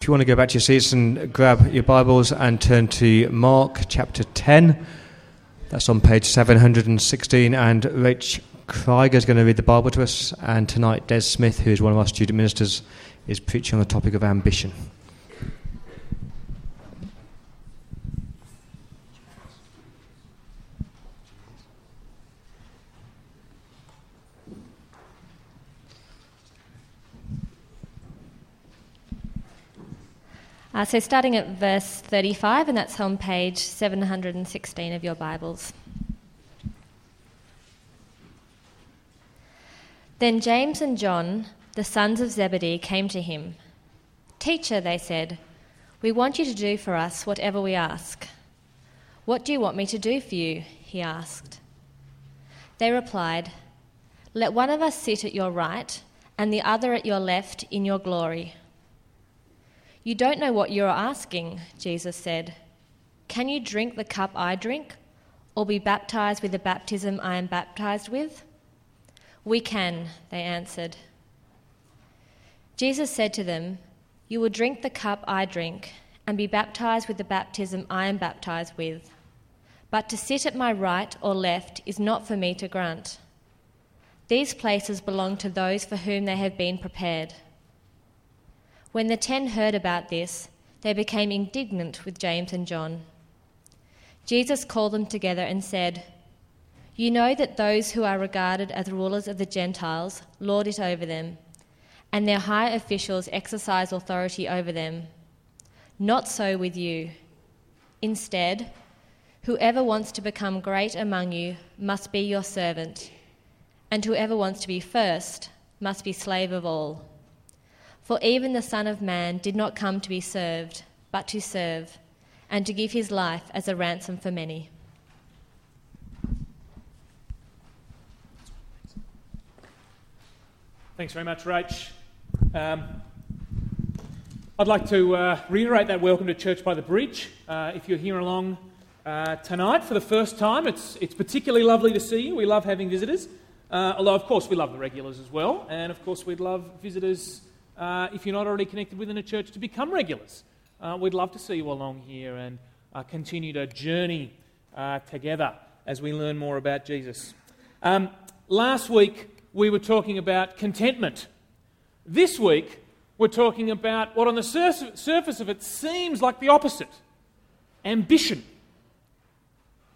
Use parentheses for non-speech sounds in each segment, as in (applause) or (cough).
If you want to go back to your seats and grab your Bibles and turn to Mark chapter 10, that's on page 716. And Rich Krieger is going to read the Bible to us. And tonight, Des Smith, who is one of our student ministers, is preaching on the topic of ambition. Uh, so, starting at verse 35, and that's on page 716 of your Bibles. Then James and John, the sons of Zebedee, came to him. Teacher, they said, we want you to do for us whatever we ask. What do you want me to do for you? He asked. They replied, Let one of us sit at your right and the other at your left in your glory. You don't know what you're asking, Jesus said. Can you drink the cup I drink, or be baptized with the baptism I am baptized with? We can, they answered. Jesus said to them, You will drink the cup I drink, and be baptized with the baptism I am baptized with. But to sit at my right or left is not for me to grant. These places belong to those for whom they have been prepared. When the ten heard about this, they became indignant with James and John. Jesus called them together and said, You know that those who are regarded as rulers of the Gentiles lord it over them, and their high officials exercise authority over them. Not so with you. Instead, whoever wants to become great among you must be your servant, and whoever wants to be first must be slave of all. For even the Son of Man did not come to be served, but to serve, and to give his life as a ransom for many. Thanks very much, Rach. Um, I'd like to uh, reiterate that welcome to Church by the Bridge. Uh, if you're here along uh, tonight for the first time, it's, it's particularly lovely to see you. We love having visitors, uh, although, of course, we love the regulars as well. And, of course, we'd love visitors uh, if you're not already connected within a church, to become regulars. Uh, we'd love to see you along here and uh, continue to journey uh, together as we learn more about Jesus. Um, last week, we were talking about contentment. This week, we're talking about what on the sur- surface of it seems like the opposite ambition.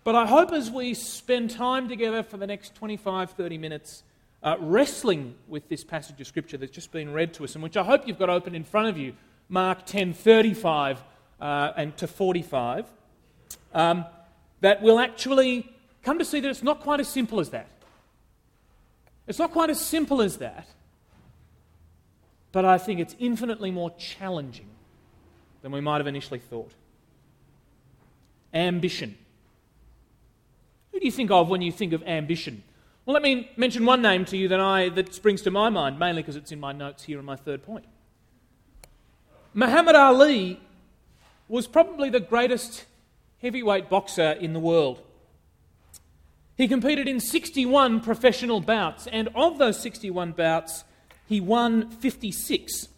But I hope as we spend time together for the next 25, 30 minutes, uh, wrestling with this passage of Scripture that's just been read to us, and which I hope you've got open in front of you, Mark 10 35 uh, and to 45, um, that we'll actually come to see that it's not quite as simple as that. It's not quite as simple as that, but I think it's infinitely more challenging than we might have initially thought. Ambition. Who do you think of when you think of ambition? Well, let me mention one name to you that, I, that springs to my mind, mainly because it's in my notes here in my third point. Muhammad Ali was probably the greatest heavyweight boxer in the world. He competed in 61 professional bouts, and of those 61 bouts, he won 56.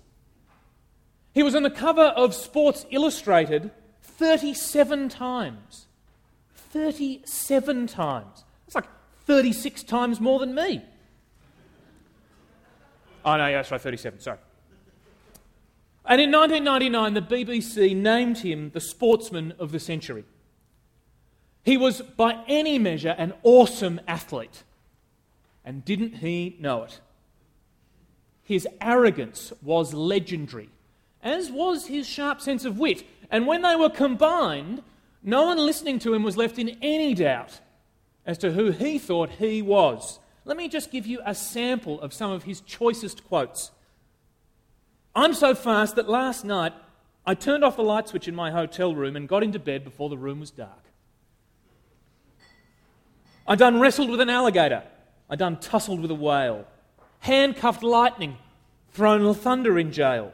He was on the cover of Sports Illustrated 37 times. 37 times. 36 times more than me. Oh, no, that's right, 37, sorry. And in 1999, the BBC named him the Sportsman of the Century. He was, by any measure, an awesome athlete. And didn't he know it? His arrogance was legendary, as was his sharp sense of wit. And when they were combined, no one listening to him was left in any doubt as to who he thought he was. Let me just give you a sample of some of his choicest quotes. I'm so fast that last night I turned off the light switch in my hotel room and got into bed before the room was dark. I done wrestled with an alligator. I done tussled with a whale. Handcuffed lightning. Thrown thunder in jail.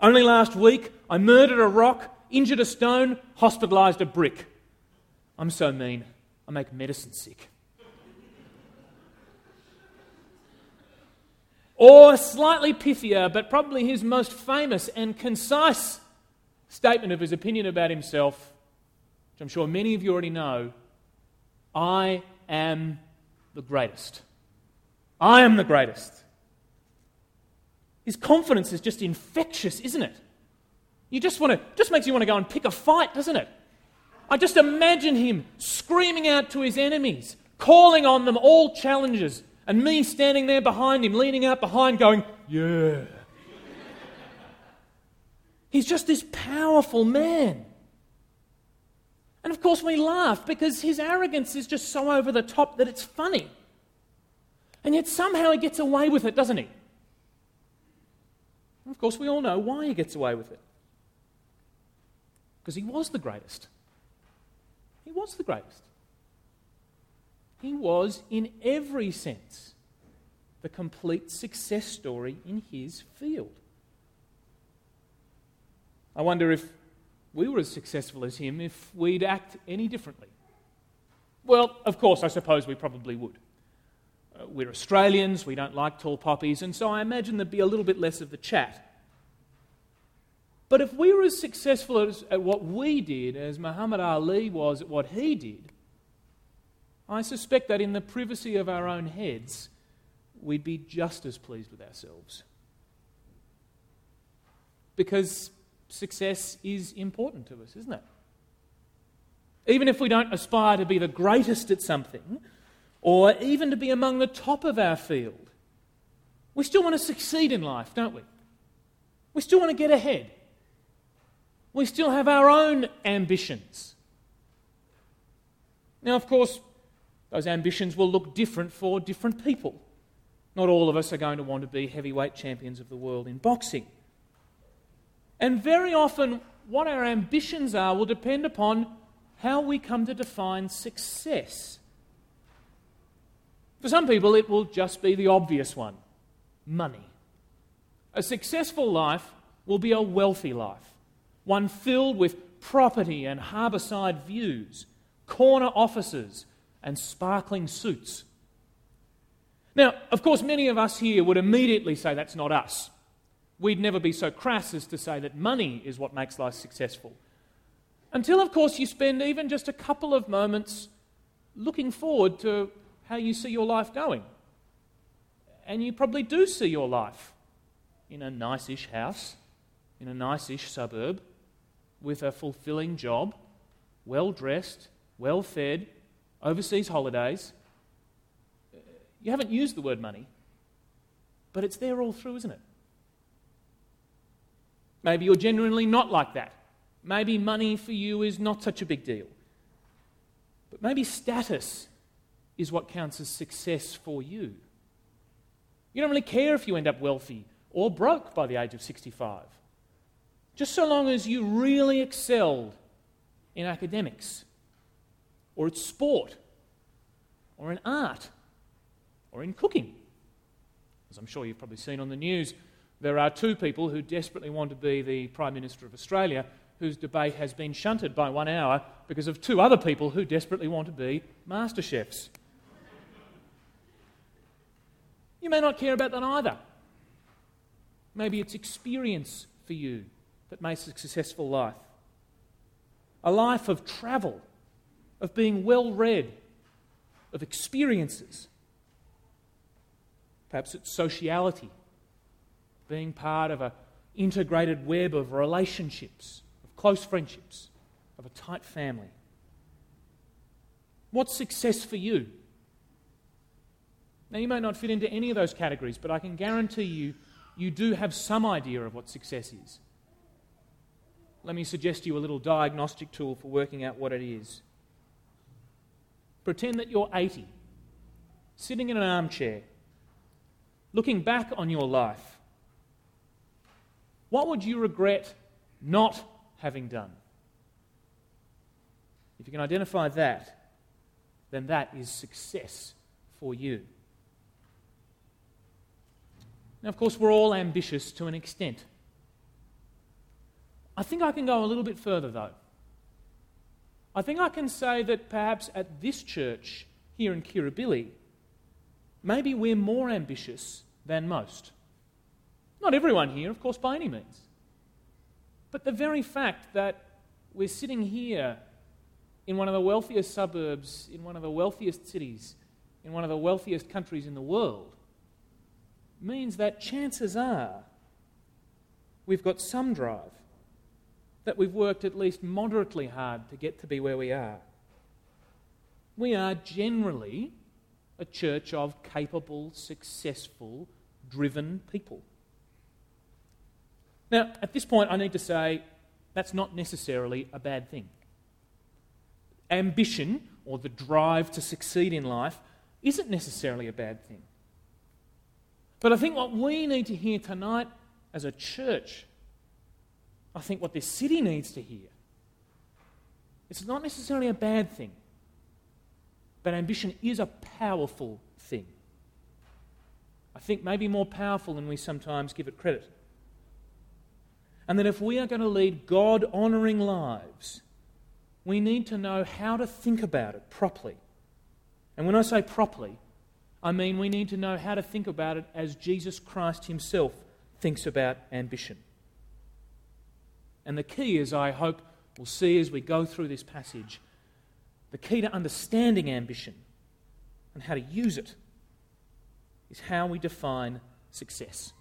Only last week I murdered a rock, injured a stone, hospitalised a brick. I'm so mean. I make medicine sick. Or slightly pithier, but probably his most famous and concise statement of his opinion about himself, which I'm sure many of you already know I am the greatest. I am the greatest. His confidence is just infectious, isn't it? You just want to, just makes you want to go and pick a fight, doesn't it? I just imagine him screaming out to his enemies, calling on them all challenges, and me standing there behind him, leaning out behind, going, Yeah. He's just this powerful man. And of course, we laugh because his arrogance is just so over the top that it's funny. And yet, somehow, he gets away with it, doesn't he? And of course, we all know why he gets away with it. Because he was the greatest. He was the greatest. He was, in every sense, the complete success story in his field. I wonder if we were as successful as him if we'd act any differently. Well, of course, I suppose we probably would. Uh, we're Australians, we don't like tall poppies, and so I imagine there'd be a little bit less of the chat. But if we were as successful as, at what we did as Muhammad Ali was at what he did, I suspect that in the privacy of our own heads, we'd be just as pleased with ourselves. Because success is important to us, isn't it? Even if we don't aspire to be the greatest at something, or even to be among the top of our field, we still want to succeed in life, don't we? We still want to get ahead. We still have our own ambitions. Now, of course, those ambitions will look different for different people. Not all of us are going to want to be heavyweight champions of the world in boxing. And very often, what our ambitions are will depend upon how we come to define success. For some people, it will just be the obvious one money. A successful life will be a wealthy life, one filled with property and harbourside views, corner offices, and sparkling suits. Now, of course, many of us here would immediately say that's not us. We'd never be so crass as to say that money is what makes life successful. Until, of course, you spend even just a couple of moments looking forward to how you see your life going. And you probably do see your life in a nice ish house, in a nice ish suburb, with a fulfilling job, well dressed, well fed, overseas holidays. You haven't used the word money, but it's there all through, isn't it? Maybe you're genuinely not like that. Maybe money for you is not such a big deal. But maybe status is what counts as success for you. You don't really care if you end up wealthy or broke by the age of 65. Just so long as you really excelled in academics, or in sport, or in art, or in cooking. As I'm sure you've probably seen on the news, there are two people who desperately want to be the Prime Minister of Australia whose debate has been shunted by one hour because of two other people who desperately want to be master chefs. You may not care about that either. Maybe it's experience for you that makes a successful life. A life of travel, of being well read, of experiences. Perhaps it's sociality, being part of an integrated web of relationships, of close friendships, of a tight family. What's success for you? Now, you may not fit into any of those categories, but I can guarantee you, you do have some idea of what success is. Let me suggest to you a little diagnostic tool for working out what it is. Pretend that you're 80, sitting in an armchair, looking back on your life. What would you regret not having done? If you can identify that, then that is success for you. Now, of course, we're all ambitious to an extent. I think I can go a little bit further, though. I think I can say that perhaps at this church here in Kirribilli, maybe we're more ambitious than most. Not everyone here, of course, by any means. But the very fact that we're sitting here in one of the wealthiest suburbs, in one of the wealthiest cities, in one of the wealthiest countries in the world, means that chances are we've got some drive, that we've worked at least moderately hard to get to be where we are. We are generally a church of capable, successful, driven people. Now, at this point, I need to say that's not necessarily a bad thing. Ambition, or the drive to succeed in life, isn't necessarily a bad thing. But I think what we need to hear tonight as a church, I think what this city needs to hear, it's not necessarily a bad thing. But ambition is a powerful thing. I think maybe more powerful than we sometimes give it credit. And that if we are going to lead God honouring lives, we need to know how to think about it properly. And when I say properly, I mean we need to know how to think about it as Jesus Christ Himself thinks about ambition. And the key is, I hope we'll see as we go through this passage, the key to understanding ambition and how to use it is how we define success.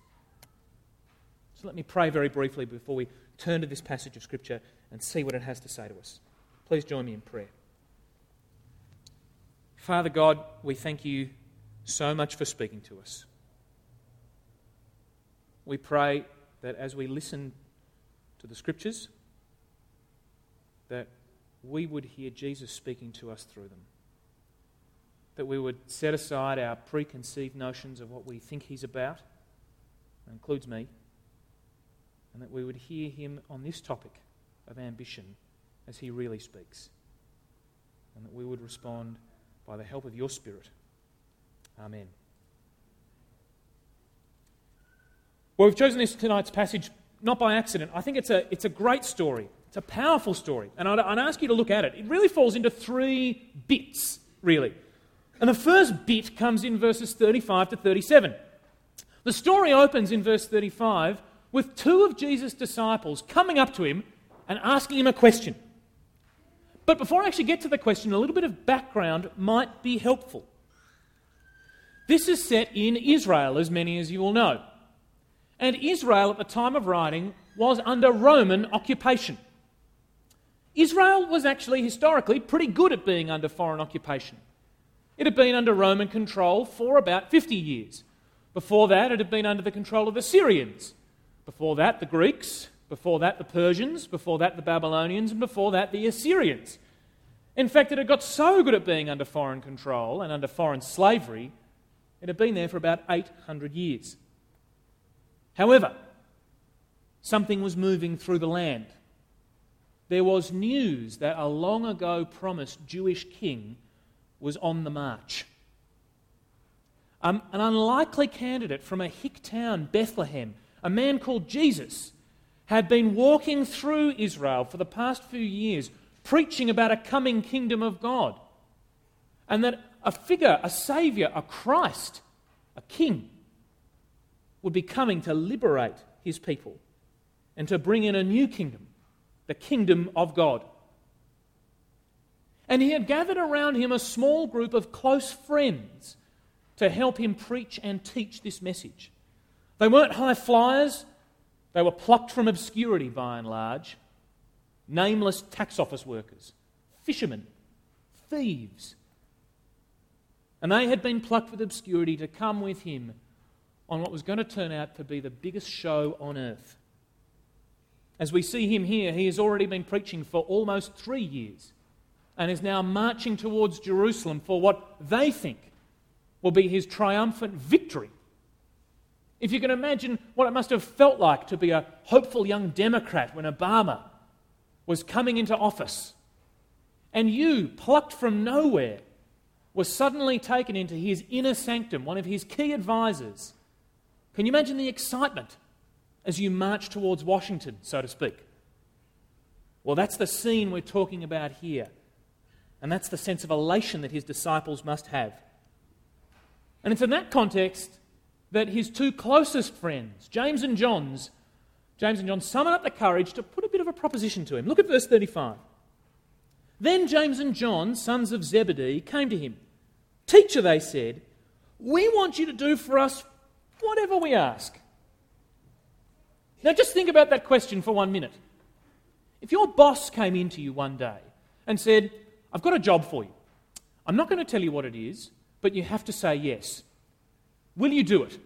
So let me pray very briefly before we turn to this passage of Scripture and see what it has to say to us. Please join me in prayer. Father God, we thank you so much for speaking to us. We pray that as we listen to the Scriptures, that we would hear Jesus speaking to us through them. That we would set aside our preconceived notions of what we think He's about, that includes me, and that we would hear Him on this topic of ambition as He really speaks, and that we would respond by the help of your Spirit. Amen. Well, we've chosen this tonight's passage not by accident. I think it's a, it's a great story. It's a powerful story, and I'd, I'd ask you to look at it. It really falls into three bits, really. And the first bit comes in verses 35 to 37. The story opens in verse 35 with two of Jesus' disciples coming up to him and asking him a question. But before I actually get to the question, a little bit of background might be helpful. This is set in Israel, as many as you will know. And Israel, at the time of writing, was under Roman occupation. Israel was actually historically pretty good at being under foreign occupation. It had been under Roman control for about 50 years. Before that, it had been under the control of the Syrians. Before that, the Greeks. Before that, the Persians. Before that, the Babylonians. And before that, the Assyrians. In fact, it had got so good at being under foreign control and under foreign slavery, it had been there for about 800 years. However, something was moving through the land there was news that a long ago promised Jewish king was on the march. Um, an unlikely candidate from a hick town, Bethlehem, a man called Jesus, had been walking through Israel for the past few years, preaching about a coming kingdom of God. And that a figure, a saviour, a Christ, a king, would be coming to liberate his people and to bring in a new kingdom the kingdom of God. And he had gathered around him a small group of close friends to help him preach and teach this message. They weren't high flyers, they were plucked from obscurity by and large. Nameless tax office workers, fishermen, thieves. And they had been plucked with obscurity to come with him on what was going to turn out to be the biggest show on earth. As we see him here, he has already been preaching for almost three years and is now marching towards Jerusalem for what they think will be his triumphant victory. If you can imagine what it must have felt like to be a hopeful young Democrat when Obama was coming into office, and you, plucked from nowhere, were suddenly taken into his inner sanctum, one of his key advisors. Can you imagine the excitement as you march towards Washington, so to speak. Well, that's the scene we're talking about here. And that's the sense of elation that his disciples must have. And it's in that context that his two closest friends, James and John's, James and John summon up the courage to put a bit of a proposition to him. Look at verse 35. Then James and John, sons of Zebedee, came to him. Teacher, they said, we want you to do for us whatever we ask. Now, just think about that question for one minute. If your boss came into you one day and said, I've got a job for you, I'm not going to tell you what it is, but you have to say yes. Will you do it?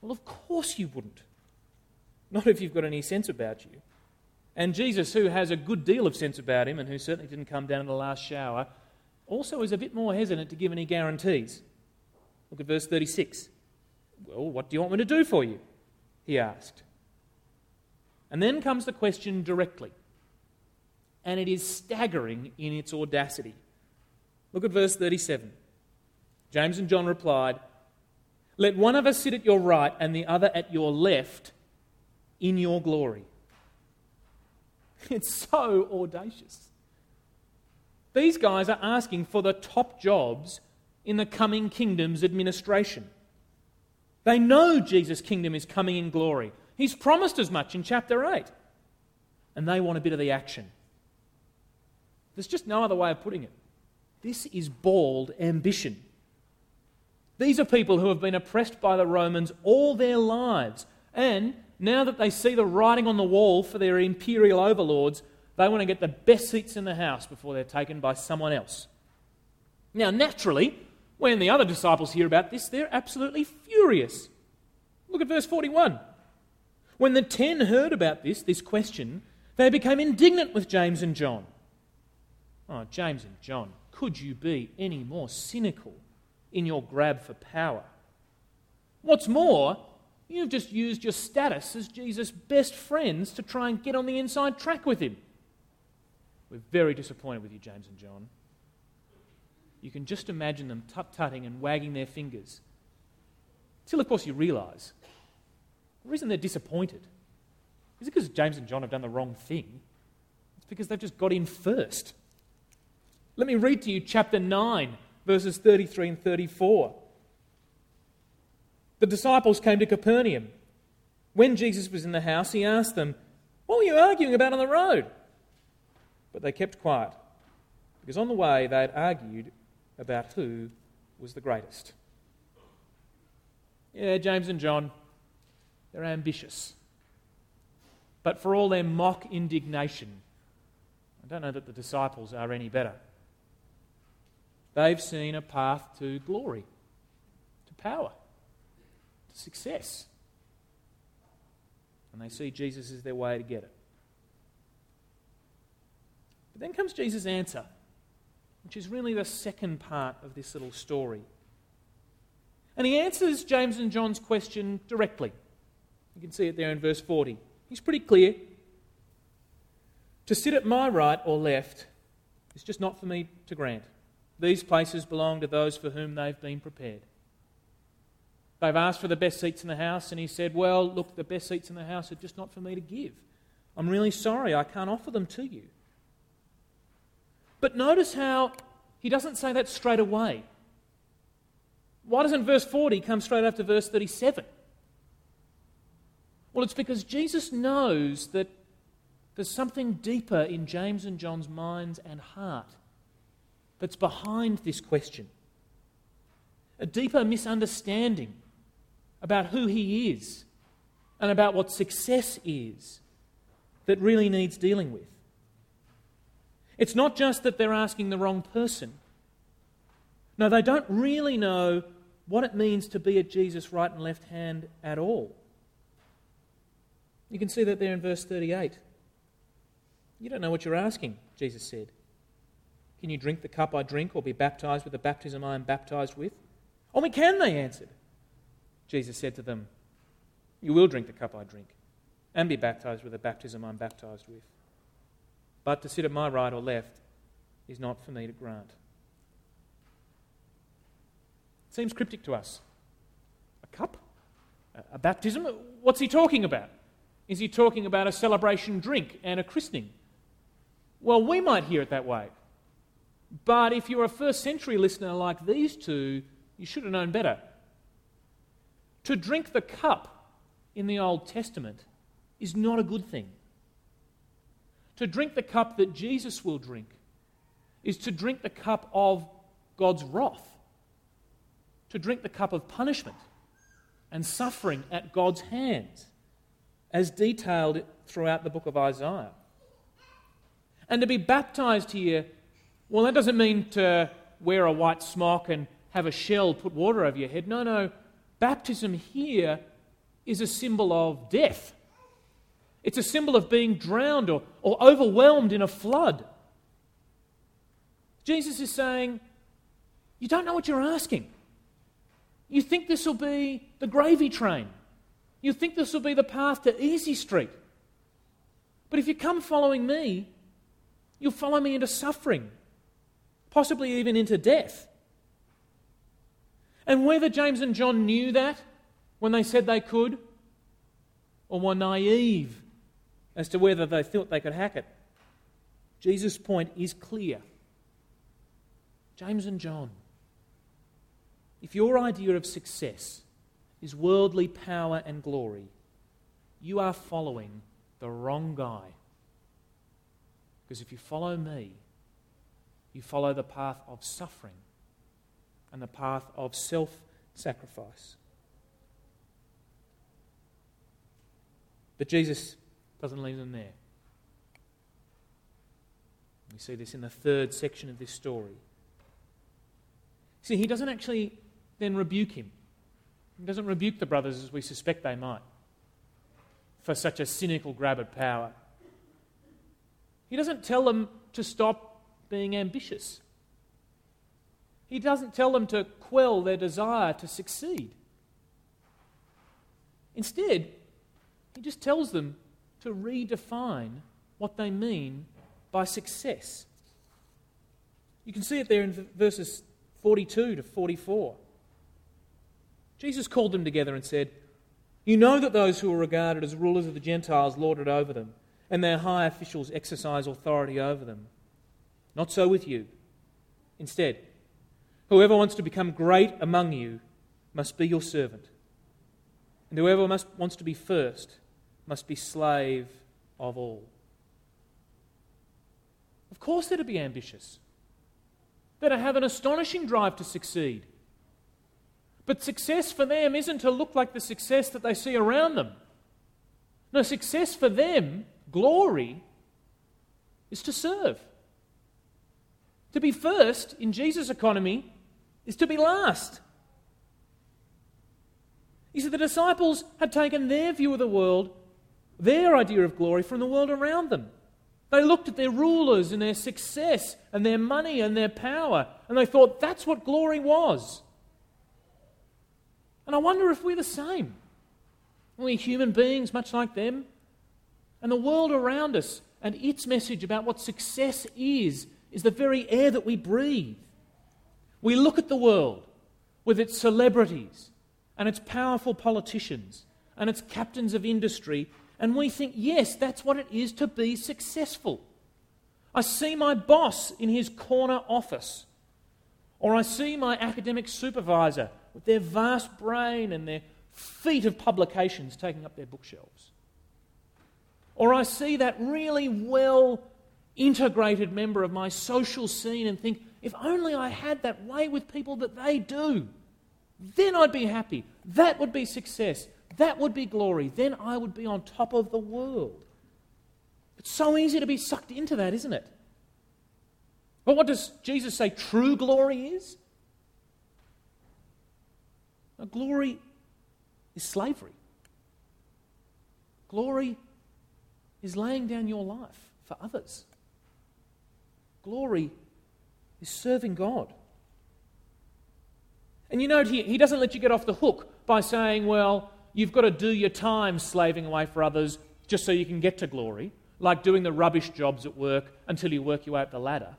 Well, of course you wouldn't. Not if you've got any sense about you. And Jesus, who has a good deal of sense about him and who certainly didn't come down in the last shower, also is a bit more hesitant to give any guarantees. Look at verse 36. Well, what do you want me to do for you? He asked. And then comes the question directly. And it is staggering in its audacity. Look at verse 37. James and John replied, Let one of us sit at your right and the other at your left in your glory. (laughs) It's so audacious. These guys are asking for the top jobs in the coming kingdom's administration. They know Jesus' kingdom is coming in glory. He's promised as much in chapter 8. And they want a bit of the action. There's just no other way of putting it. This is bald ambition. These are people who have been oppressed by the Romans all their lives. And now that they see the writing on the wall for their imperial overlords, they want to get the best seats in the house before they're taken by someone else. Now, naturally, when the other disciples hear about this, they're absolutely furious. Look at verse 41. When the ten heard about this, this question, they became indignant with James and John. Oh, James and John, could you be any more cynical in your grab for power? What's more, you've just used your status as Jesus' best friends to try and get on the inside track with him. We're very disappointed with you, James and John. You can just imagine them tut tutting and wagging their fingers. Till, of course, you realise the reason they're disappointed is because James and John have done the wrong thing. It's because they've just got in first. Let me read to you chapter 9, verses 33 and 34. The disciples came to Capernaum. When Jesus was in the house, he asked them, What were you arguing about on the road? But they kept quiet, because on the way they had argued about who was the greatest. Yeah, James and John, they're ambitious. But for all their mock indignation, I don't know that the disciples are any better. They've seen a path to glory, to power, to success. And they see Jesus as their way to get it. But then comes Jesus' answer which is really the second part of this little story. And he answers James and John's question directly. You can see it there in verse 40. He's pretty clear. To sit at my right or left is just not for me to grant. These places belong to those for whom they've been prepared. They've asked for the best seats in the house, and he said, Well, look, the best seats in the house are just not for me to give. I'm really sorry, I can't offer them to you. But notice how he doesn't say that straight away. Why doesn't verse 40 come straight after verse 37? Well, it's because Jesus knows that there's something deeper in James and John's minds and heart that's behind this question. A deeper misunderstanding about who he is and about what success is that really needs dealing with. It's not just that they're asking the wrong person. No, they don't really know what it means to be at Jesus' right and left hand at all. You can see that there in verse 38. You don't know what you're asking, Jesus said. Can you drink the cup I drink or be baptized with the baptism I am baptized with? Oh, we can, they answered. Jesus said to them, You will drink the cup I drink and be baptized with the baptism I'm baptized with. But to sit at my right or left is not for me to grant. It seems cryptic to us. A cup? A baptism? What's he talking about? Is he talking about a celebration drink and a christening? Well, we might hear it that way. But if you're a first century listener like these two, you should have known better. To drink the cup in the Old Testament is not a good thing. To drink the cup that Jesus will drink is to drink the cup of God's wrath, to drink the cup of punishment and suffering at God's hands, as detailed throughout the book of Isaiah. And to be baptized here, well, that doesn't mean to wear a white smock and have a shell put water over your head. No, no. Baptism here is a symbol of death. It's a symbol of being drowned or, or overwhelmed in a flood. Jesus is saying, You don't know what you're asking. You think this will be the gravy train. You think this will be the path to Easy Street. But if you come following me, you'll follow me into suffering, possibly even into death. And whether James and John knew that when they said they could, or were naive as to whether they thought they could hack it, Jesus' point is clear. James and John, if your idea of success is worldly power and glory, you are following the wrong guy. Because if you follow me, you follow the path of suffering and the path of self sacrifice. But Jesus doesn't leave them there. We see this in the third section of this story. See, he doesn't actually then rebuke him. He doesn't rebuke the brothers as we suspect they might for such a cynical grab at power. He doesn't tell them to stop being ambitious. He doesn't tell them to quell their desire to succeed. Instead, he just tells them to redefine what they mean by success. You can see it there in verses 42 to 44. Jesus called them together and said, You know that those who are regarded as rulers of the Gentiles lord it over them, and their high officials exercise authority over them. Not so with you. Instead, whoever wants to become great among you must be your servant, and whoever must, wants to be first must be slave of all. Of course, they're to be ambitious. They're to have an astonishing drive to succeed. But success for them isn't to look like the success that they see around them. No, success for them, glory, is to serve. To be first in Jesus' economy is to be last. You see, the disciples had taken their view of the world, their idea of glory, from the world around them. They looked at their rulers and their success and their money and their power, and they thought that's what glory was. And I wonder if we're the same. Are we human beings much like them? And the world around us and its message about what success is, is the very air that we breathe. We look at the world with its celebrities and its powerful politicians and its captains of industry, and we think, yes, that's what it is to be successful. I see my boss in his corner office, or I see my academic supervisor with their vast brain and their feet of publications taking up their bookshelves. Or I see that really well integrated member of my social scene and think, if only I had that way with people that they do, then I'd be happy. That would be success. That would be glory. Then I would be on top of the world. It's so easy to be sucked into that, isn't it? But what does Jesus say true glory is? Now, glory is slavery. Glory is laying down your life for others. Glory is serving God. And you note here, he doesn't let you get off the hook by saying, well, you've got to do your time slaving away for others just so you can get to glory, like doing the rubbish jobs at work until you work your way up the ladder.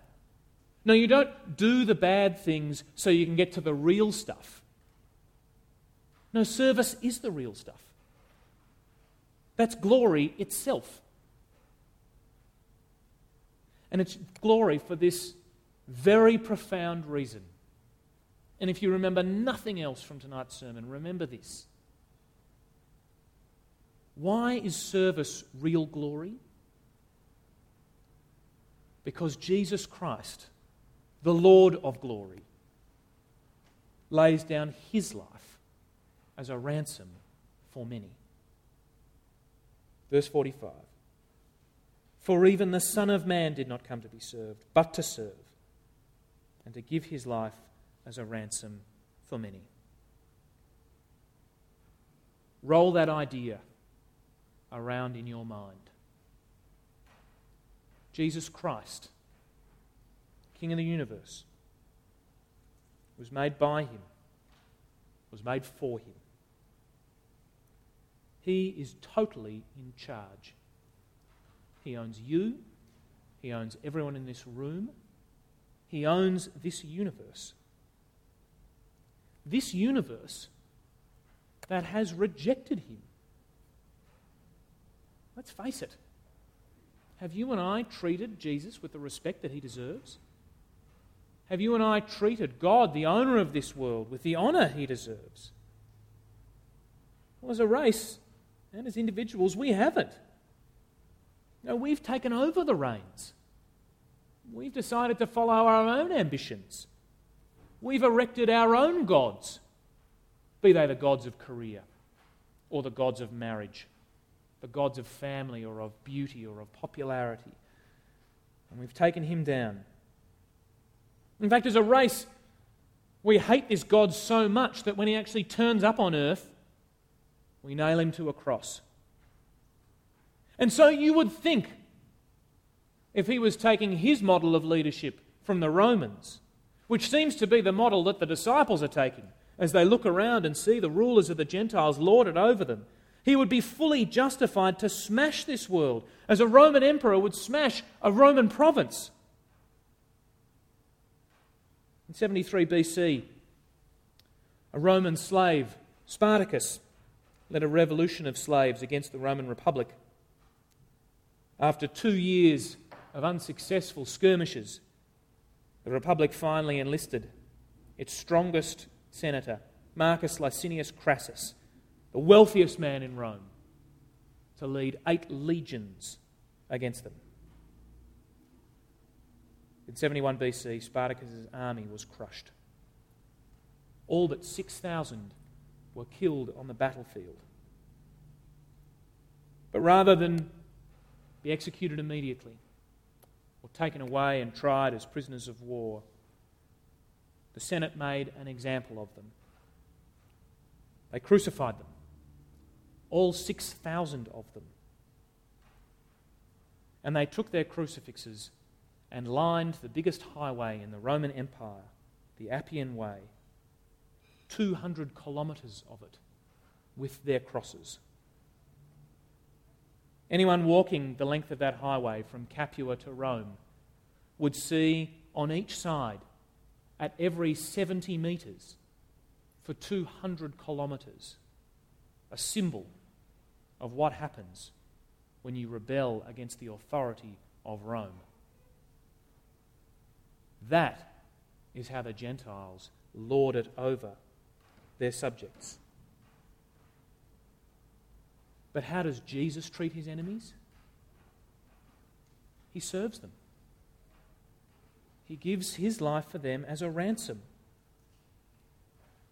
No, you don't do the bad things so you can get to the real stuff. No, service is the real stuff. That's glory itself. And it's glory for this very profound reason. And if you remember nothing else from tonight's sermon, remember this. Why is service real glory? Because Jesus Christ, the Lord of glory, lays down his life as a ransom for many. Verse 45 For even the Son of Man did not come to be served, but to serve, and to give his life as a ransom for many. Roll that idea around in your mind. Jesus Christ, King of the universe, was made by him, was made for him. He is totally in charge. He owns you, he owns everyone in this room, he owns this universe. This universe that has rejected him. Let's face it. Have you and I treated Jesus with the respect that he deserves? Have you and I treated God, the owner of this world, with the honour he deserves? Well, as a race and as individuals, we haven't. No, we've taken over the reins. We've decided to follow our own ambitions. We've erected our own gods be they the gods of career or the gods of marriage, the gods of family or of beauty or of popularity. And we've taken him down. In fact, as a race, we hate this God so much that when he actually turns up on earth, we nail him to a cross. And so you would think, if he was taking his model of leadership from the Romans, which seems to be the model that the disciples are taking, as they look around and see the rulers of the Gentiles lorded over them. He would be fully justified to smash this world as a Roman emperor would smash a Roman province. In 73 BC, a Roman slave, Spartacus, led a revolution of slaves against the Roman Republic. After two years of unsuccessful skirmishes, the Republic finally enlisted its strongest senator, Marcus Licinius Crassus, the wealthiest man in Rome, to lead eight legions against them. In 71 BC, Spartacus' army was crushed. All but 6,000 were killed on the battlefield. But rather than be executed immediately or taken away and tried as prisoners of war, the Senate made an example of them. They crucified them, all 6,000 of them. And they took their crucifixes and lined the biggest highway in the Roman Empire, the Appian Way, 200 kilometres of it, with their crosses. Anyone walking the length of that highway from Capua to Rome would see on each side at every 70 metres for 200 kilometres. A symbol of what happens when you rebel against the authority of Rome. That is how the Gentiles lord it over their subjects. But how does Jesus treat his enemies? He serves them. He gives his life for them as a ransom.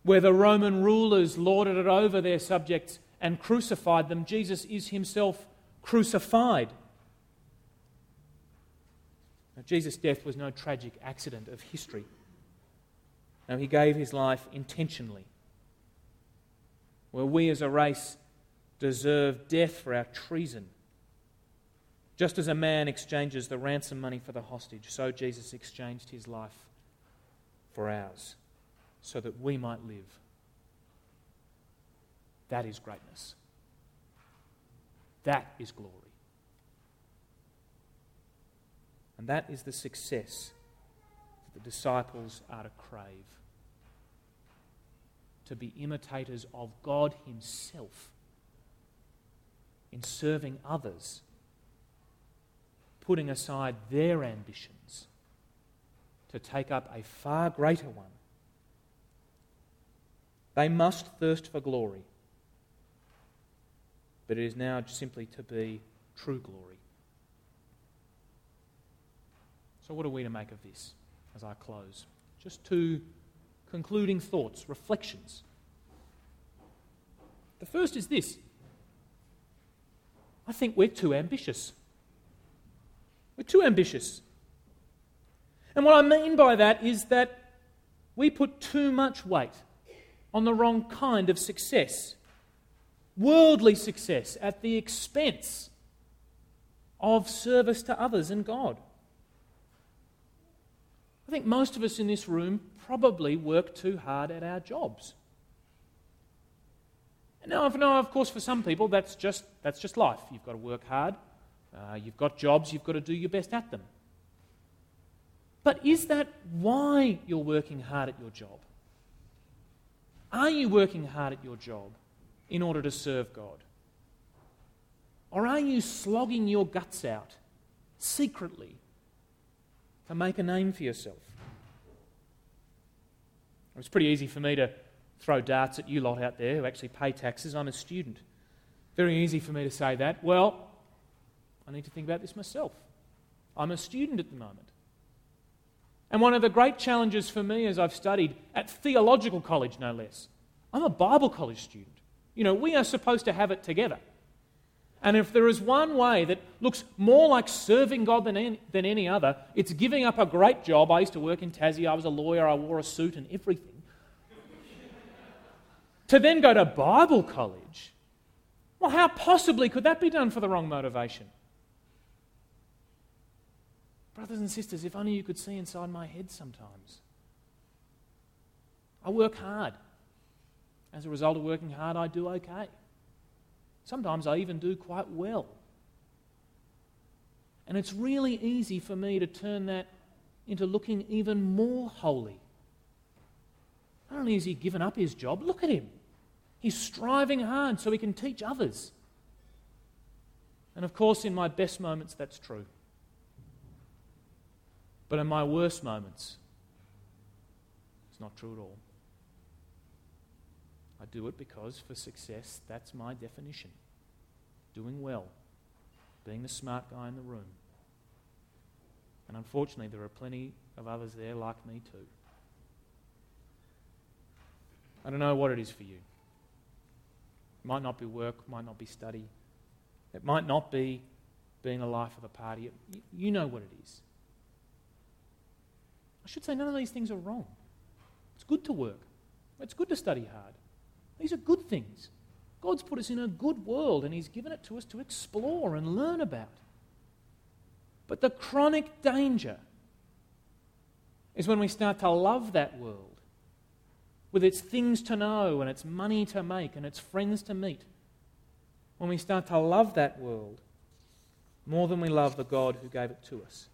Where the Roman rulers lorded it over their subjects and crucified them, Jesus is himself crucified. Now, Jesus' death was no tragic accident of history. No, he gave his life intentionally. Where we as a race deserve death for our treason, just as a man exchanges the ransom money for the hostage, so Jesus exchanged his life for ours, so that we might live. That is greatness. That is glory. And that is the success that the disciples are to crave. To be imitators of God Himself in serving others putting aside their ambitions to take up a far greater one. They must thirst for glory. But it is now simply to be true glory. So, what are we to make of this as I close? Just two concluding thoughts, reflections. The first is this I think we're too ambitious. We're too ambitious. And what I mean by that is that we put too much weight on the wrong kind of success worldly success at the expense of service to others and God. I think most of us in this room probably work too hard at our jobs. Now, now, of course, for some people, that's just, that's just life. You've got to work hard, uh, you've got jobs, you've got to do your best at them. But is that why you're working hard at your job? Are you working hard at your job in order to serve God? Or are you slogging your guts out secretly to make a name for yourself? It's pretty easy for me to throw darts at you lot out there who actually pay taxes. I'm a student. Very easy for me to say that. Well, I need to think about this myself. I'm a student at the moment. And one of the great challenges for me as I've studied at theological college, no less, I'm a Bible college student. You know, we are supposed to have it together. And if there is one way that looks more like serving God than any, than any other, it's giving up a great job. I used to work in Tassie, I was a lawyer, I wore a suit and everything. (laughs) to then go to Bible college, well, how possibly could that be done for the wrong motivation? Brothers and sisters, if only you could see inside my head sometimes. I work hard. As a result of working hard, I do okay. Sometimes I even do quite well. And it's really easy for me to turn that into looking even more holy. Not only has he given up his job, look at him. He's striving hard so he can teach others. And of course, in my best moments, that's true. But in my worst moments, it's not true at all. I do it because for success, that's my definition. Doing well, being the smart guy in the room. And unfortunately, there are plenty of others there like me too. I don't know what it is for you. It might not be work, might not be study. It might not be being the life of the party. You know what it is. I should say none of these things are wrong. It's good to work. It's good to study hard. These are good things. God's put us in a good world and He's given it to us to explore and learn about. But the chronic danger is when we start to love that world with its things to know and its money to make and its friends to meet. When we start to love that world more than we love the God who gave it to us.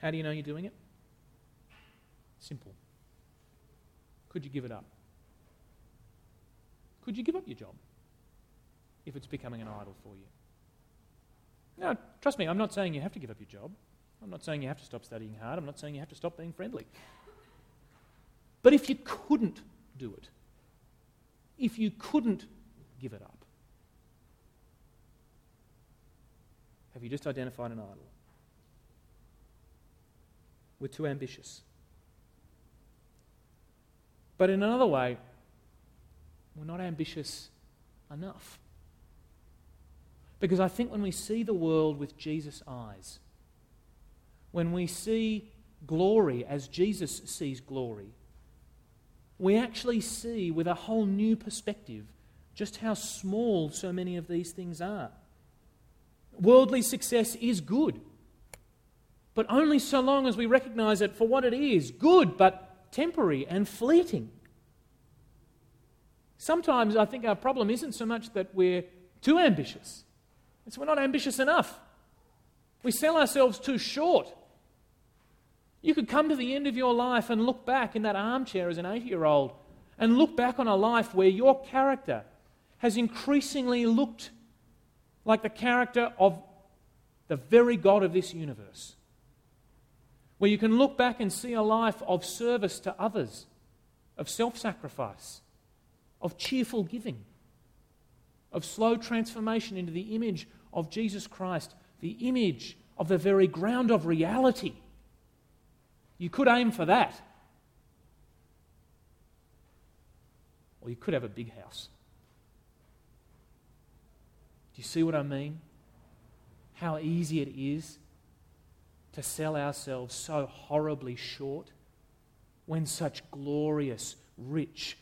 How do you know you're doing it? Simple. Could you give it up? Could you give up your job if it's becoming an idol for you? Now, trust me, I'm not saying you have to give up your job. I'm not saying you have to stop studying hard. I'm not saying you have to stop being friendly. But if you couldn't do it, if you couldn't give it up, have you just identified an idol? We're too ambitious. But in another way, we're not ambitious enough. Because I think when we see the world with Jesus' eyes, when we see glory as Jesus sees glory, we actually see with a whole new perspective just how small so many of these things are. Worldly success is good, but only so long as we recognize it for what it is good, but temporary and fleeting. Sometimes I think our problem isn't so much that we're too ambitious, it's we're not ambitious enough. We sell ourselves too short. You could come to the end of your life and look back in that armchair as an 80 year old and look back on a life where your character has increasingly looked like the character of the very God of this universe where you can look back and see a life of service to others, of self sacrifice, of cheerful giving, of slow transformation into the image of Jesus Christ, the image of the very ground of reality. You could aim for that. Or you could have a big house. Do you see what I mean? How easy it is to sell ourselves so horribly short when such glorious, rich,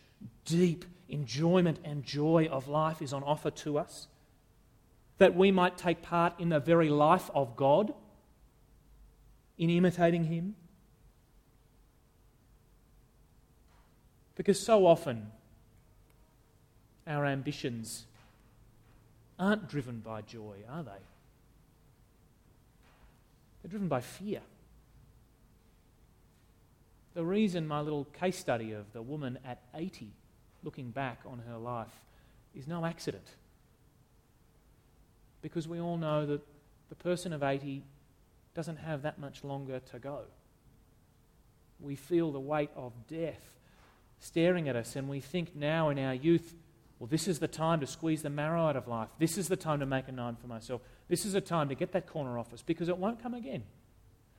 deep enjoyment and joy of life is on offer to us? That we might take part in the very life of God, in imitating Him? Because so often our ambitions aren't driven by joy, are they? They're driven by fear. The reason my little case study of the woman at 80 looking back on her life is no accident. Because we all know that the person of 80 doesn't have that much longer to go. We feel the weight of death staring at us, and we think now in our youth, well, this is the time to squeeze the marrow out of life. This is the time to make a name for myself. This is the time to get that corner office because it won't come again.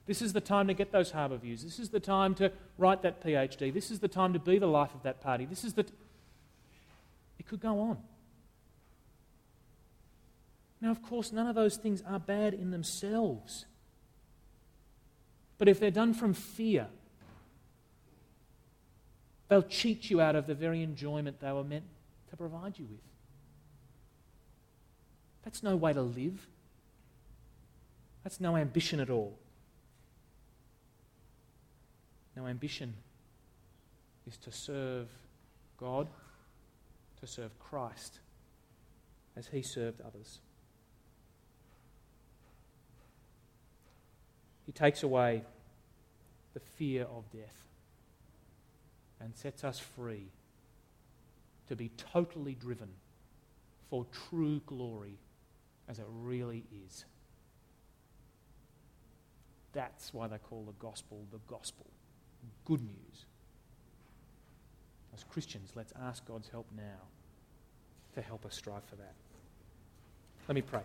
This is the time to get those harbour views. This is the time to write that PhD. This is the time to be the life of that party. This is the. T- it could go on. Now, of course, none of those things are bad in themselves. But if they're done from fear, they'll cheat you out of the very enjoyment they were meant to provide you with. That's no way to live. That's no ambition at all. No ambition is to serve God, to serve Christ as he served others. He takes away the fear of death and sets us free to be totally driven for true glory as it really is. That's why they call the gospel the gospel. Good news. As Christians, let's ask God's help now to help us strive for that. Let me pray.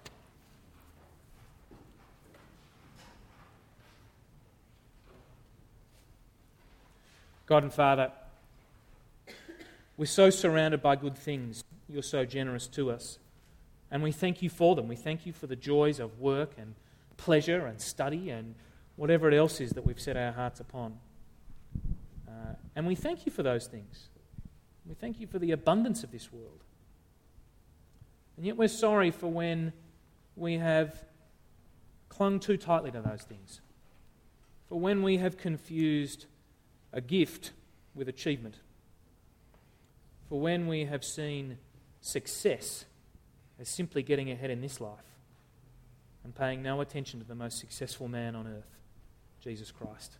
God and Father, we're so surrounded by good things. You're so generous to us. And we thank you for them. We thank you for the joys of work and pleasure and study and whatever it else is that we've set our hearts upon. Uh, and we thank you for those things. We thank you for the abundance of this world. And yet we're sorry for when we have clung too tightly to those things. For when we have confused a gift with achievement. For when we have seen success as simply getting ahead in this life and paying no attention to the most successful man on earth, Jesus Christ.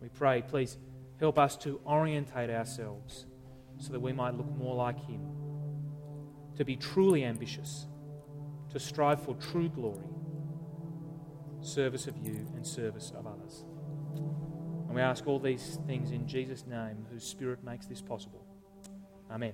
We pray, please help us to orientate ourselves so that we might look more like Him, to be truly ambitious, to strive for true glory, service of you, and service of others. And we ask all these things in Jesus' name, whose Spirit makes this possible. Amen.